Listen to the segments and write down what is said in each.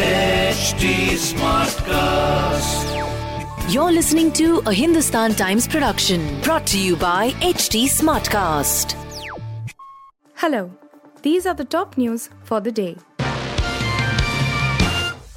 HT Smartcast. You're listening to a Hindustan Times production brought to you by HT Smartcast. Hello, these are the top news for the day.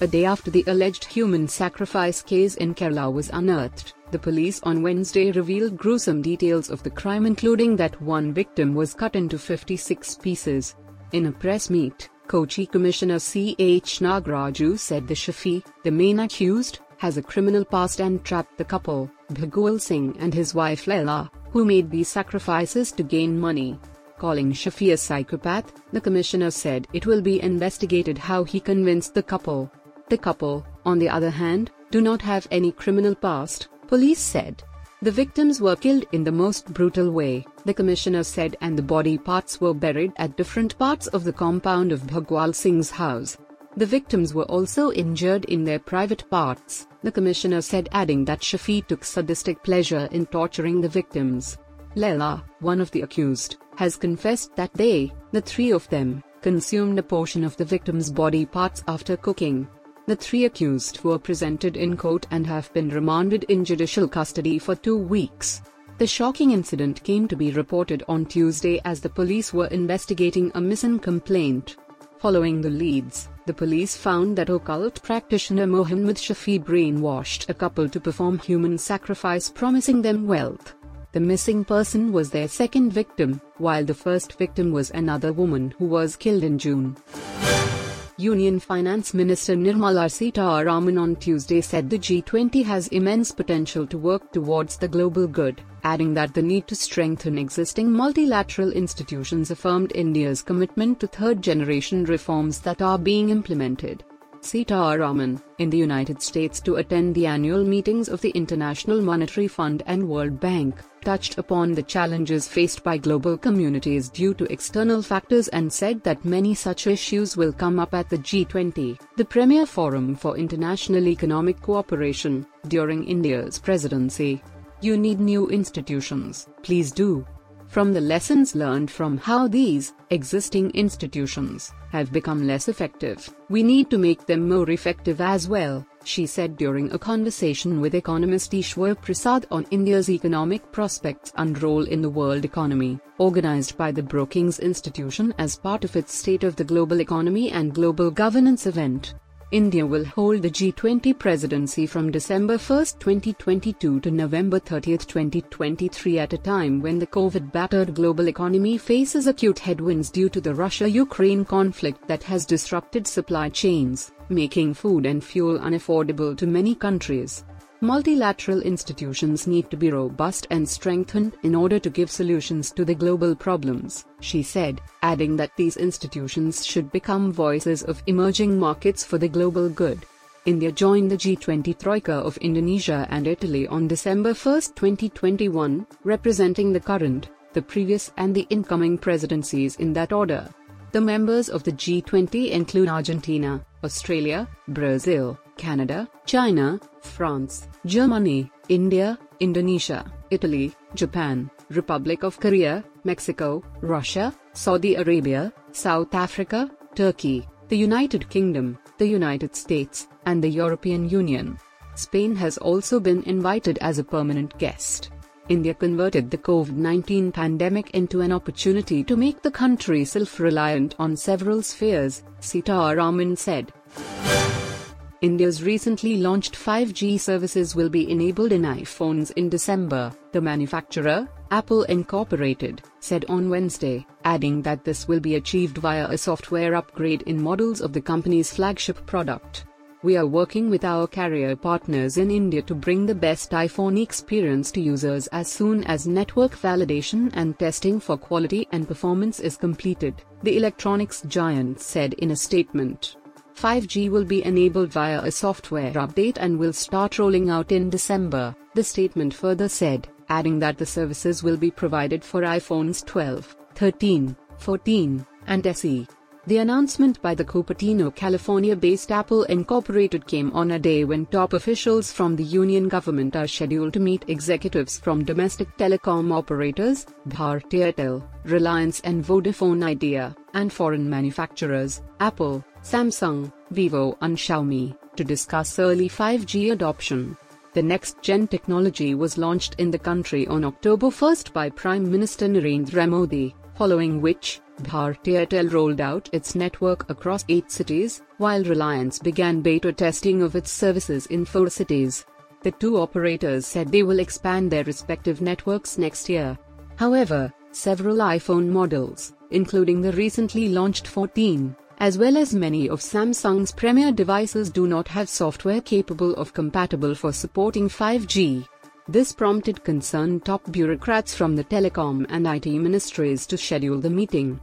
A day after the alleged human sacrifice case in Kerala was unearthed, the police on Wednesday revealed gruesome details of the crime, including that one victim was cut into 56 pieces. In a press meet, Kochi Commissioner C.H. Nagaraju said the Shafi, the main accused, has a criminal past and trapped the couple, Bhagwal Singh and his wife Leila, who made these sacrifices to gain money. Calling Shafi a psychopath, the commissioner said it will be investigated how he convinced the couple. The couple, on the other hand, do not have any criminal past, police said. The victims were killed in the most brutal way, the commissioner said, and the body parts were buried at different parts of the compound of Bhagwal Singh's house. The victims were also injured in their private parts, the commissioner said, adding that Shafi took sadistic pleasure in torturing the victims. Leila, one of the accused, has confessed that they, the three of them, consumed a portion of the victim's body parts after cooking. The three accused were presented in court and have been remanded in judicial custody for two weeks. The shocking incident came to be reported on Tuesday as the police were investigating a missing complaint. Following the leads, the police found that occult practitioner Mohammed Shafi brainwashed a couple to perform human sacrifice promising them wealth. The missing person was their second victim, while the first victim was another woman who was killed in June. Union Finance Minister Nirmala Sitharaman on Tuesday said the G20 has immense potential to work towards the global good, adding that the need to strengthen existing multilateral institutions affirmed India's commitment to third generation reforms that are being implemented. Sitharaman, in the United States to attend the annual meetings of the International Monetary Fund and World Bank, touched upon the challenges faced by global communities due to external factors and said that many such issues will come up at the G20, the premier forum for international economic cooperation, during India's presidency. You need new institutions, please do. From the lessons learned from how these existing institutions have become less effective, we need to make them more effective as well, she said during a conversation with economist Eswar Prasad on India's economic prospects and role in the world economy, organized by the Brookings Institution as part of its State of the Global Economy and Global Governance event. India will hold the G20 presidency from December 1, 2022 to November 30, 2023 at a time when the COVID-battered global economy faces acute headwinds due to the Russia-Ukraine conflict that has disrupted supply chains, making food and fuel unaffordable to many countries. Multilateral institutions need to be robust and strengthened in order to give solutions to the global problems, she said, adding that these institutions should become voices of emerging markets for the global good. India joined the G20 Troika of Indonesia and Italy on December 1, 2021, representing the current, the previous, and the incoming presidencies in that order. The members of the G20 include Argentina, Australia, Brazil, Canada, China, France, Germany, India, Indonesia, Italy, Japan, Republic of Korea, Mexico, Russia, Saudi Arabia, South Africa, Turkey, the United Kingdom, the United States, and the European Union. Spain has also been invited as a permanent guest. India converted the COVID 19 pandemic into an opportunity to make the country self reliant on several spheres, Sitharaman said. India's recently launched 5G services will be enabled in iPhones in December, the manufacturer, Apple Incorporated, said on Wednesday, adding that this will be achieved via a software upgrade in models of the company's flagship product. We are working with our carrier partners in India to bring the best iPhone experience to users as soon as network validation and testing for quality and performance is completed, the electronics giant said in a statement. 5G will be enabled via a software update and will start rolling out in December, the statement further said, adding that the services will be provided for iPhones 12, 13, 14, and SE. The announcement by the Cupertino, California-based Apple Incorporated came on a day when top officials from the union government are scheduled to meet executives from domestic telecom operators, Bharti Airtel, Reliance and Vodafone Idea, and foreign manufacturers, Apple, Samsung, Vivo, and Xiaomi, to discuss early 5G adoption. The next gen technology was launched in the country on October 1 by Prime Minister Narendra Modi, following which, Bharti Airtel rolled out its network across eight cities, while Reliance began beta testing of its services in four cities. The two operators said they will expand their respective networks next year. However, several iPhone models, including the recently launched 14, as well as many of Samsung's premier devices do not have software capable of compatible for supporting 5G. This prompted concerned top bureaucrats from the telecom and IT ministries to schedule the meeting.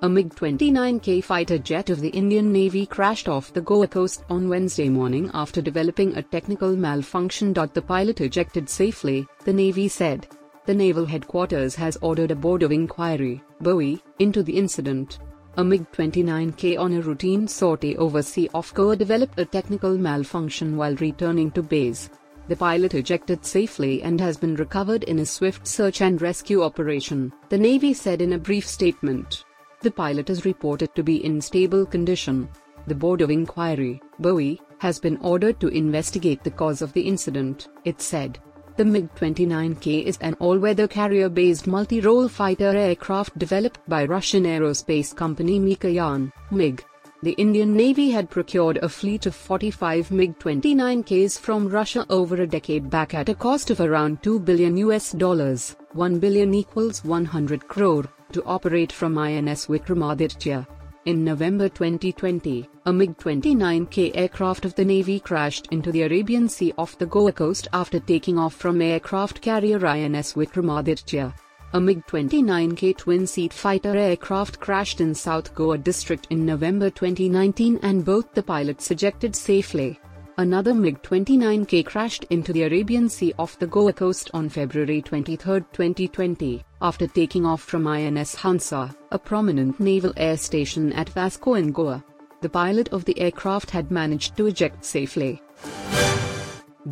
A MiG-29K fighter jet of the Indian Navy crashed off the Goa coast on Wednesday morning after developing a technical malfunction. The pilot ejected safely, the Navy said. The Naval Headquarters has ordered a board of inquiry, BOI, into the incident. A MiG-29K on a routine sortie over sea off Goa developed a technical malfunction while returning to base. The pilot ejected safely and has been recovered in a swift search and rescue operation, the Navy said in a brief statement. The pilot is reported to be in stable condition. The Board of Inquiry, BOI, has been ordered to investigate the cause of the incident, it said. The MiG-29K is an all-weather carrier-based multi-role fighter aircraft developed by Russian aerospace company Mikoyan, MiG. The Indian Navy had procured a fleet of 45 MiG-29Ks from Russia over a decade back at a cost of around 2 billion US dollars, 1 billion equals 100 crore, to operate from INS Vikramaditya. In November 2020, a MiG-29K aircraft of the Navy crashed into the Arabian Sea off the Goa coast after taking off from aircraft carrier INS Vikramaditya. A MiG-29K twin-seat fighter aircraft crashed in South Goa district in November 2019 and both the pilots ejected safely. Another MiG-29K crashed into the Arabian Sea off the Goa coast on February 23, 2020, after taking off from INS Hansa, a prominent naval air station at Vasco in Goa. The pilot of the aircraft had managed to eject safely.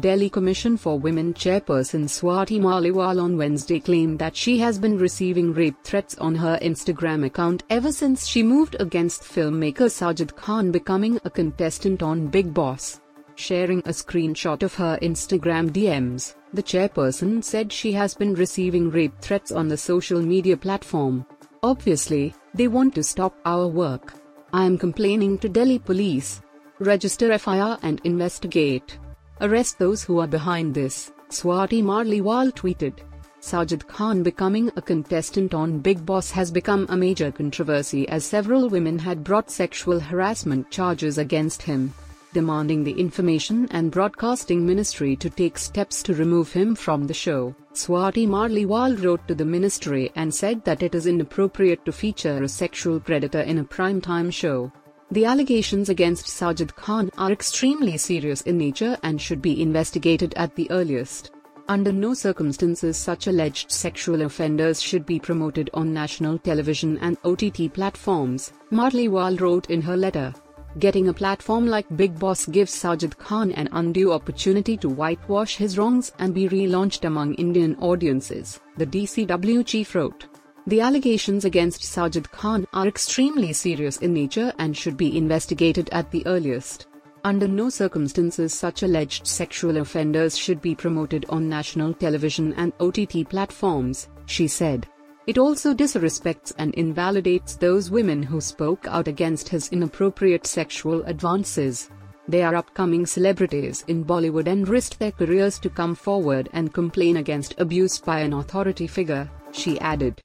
Delhi Commission for Women chairperson Swati Maliwal on Wednesday claimed that she has been receiving rape threats on her Instagram account ever since she moved against filmmaker Sajid Khan becoming a contestant on Bigg Boss. Sharing a screenshot of her Instagram DMs, the chairperson said she has been receiving rape threats on the social media platform. Obviously, they want to stop our work. I am complaining to Delhi police. Register FIR and investigate. Arrest those who are behind this, Swati Maliwal tweeted. Sajid Khan becoming a contestant on Bigg Boss has become a major controversy as several women had brought sexual harassment charges against him, demanding the Information and Broadcasting Ministry to take steps to remove him from the show. Swati Maliwal wrote to the ministry and said that it is inappropriate to feature a sexual predator in a primetime show. The allegations against Sajid Khan are extremely serious in nature and should be investigated at the earliest. Under no circumstances such alleged sexual offenders should be promoted on national television and OTT platforms, Maliwal wrote in her letter. Getting a platform like Bigg Boss gives Sajid Khan an undue opportunity to whitewash his wrongs and be relaunched among Indian audiences, the DCW chief wrote. The allegations against Sajid Khan are extremely serious in nature and should be investigated at the earliest. Under no circumstances such alleged sexual offenders should be promoted on national television and OTT platforms, she said. It also disrespects and invalidates those women who spoke out against his inappropriate sexual advances. They are upcoming celebrities in Bollywood and risked their careers to come forward and complain against abuse by an authority figure, she added.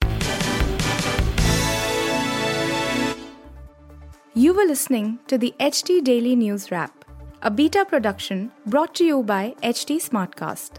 You were listening to the HT Daily News Wrap, a beta production brought to you by HT Smartcast.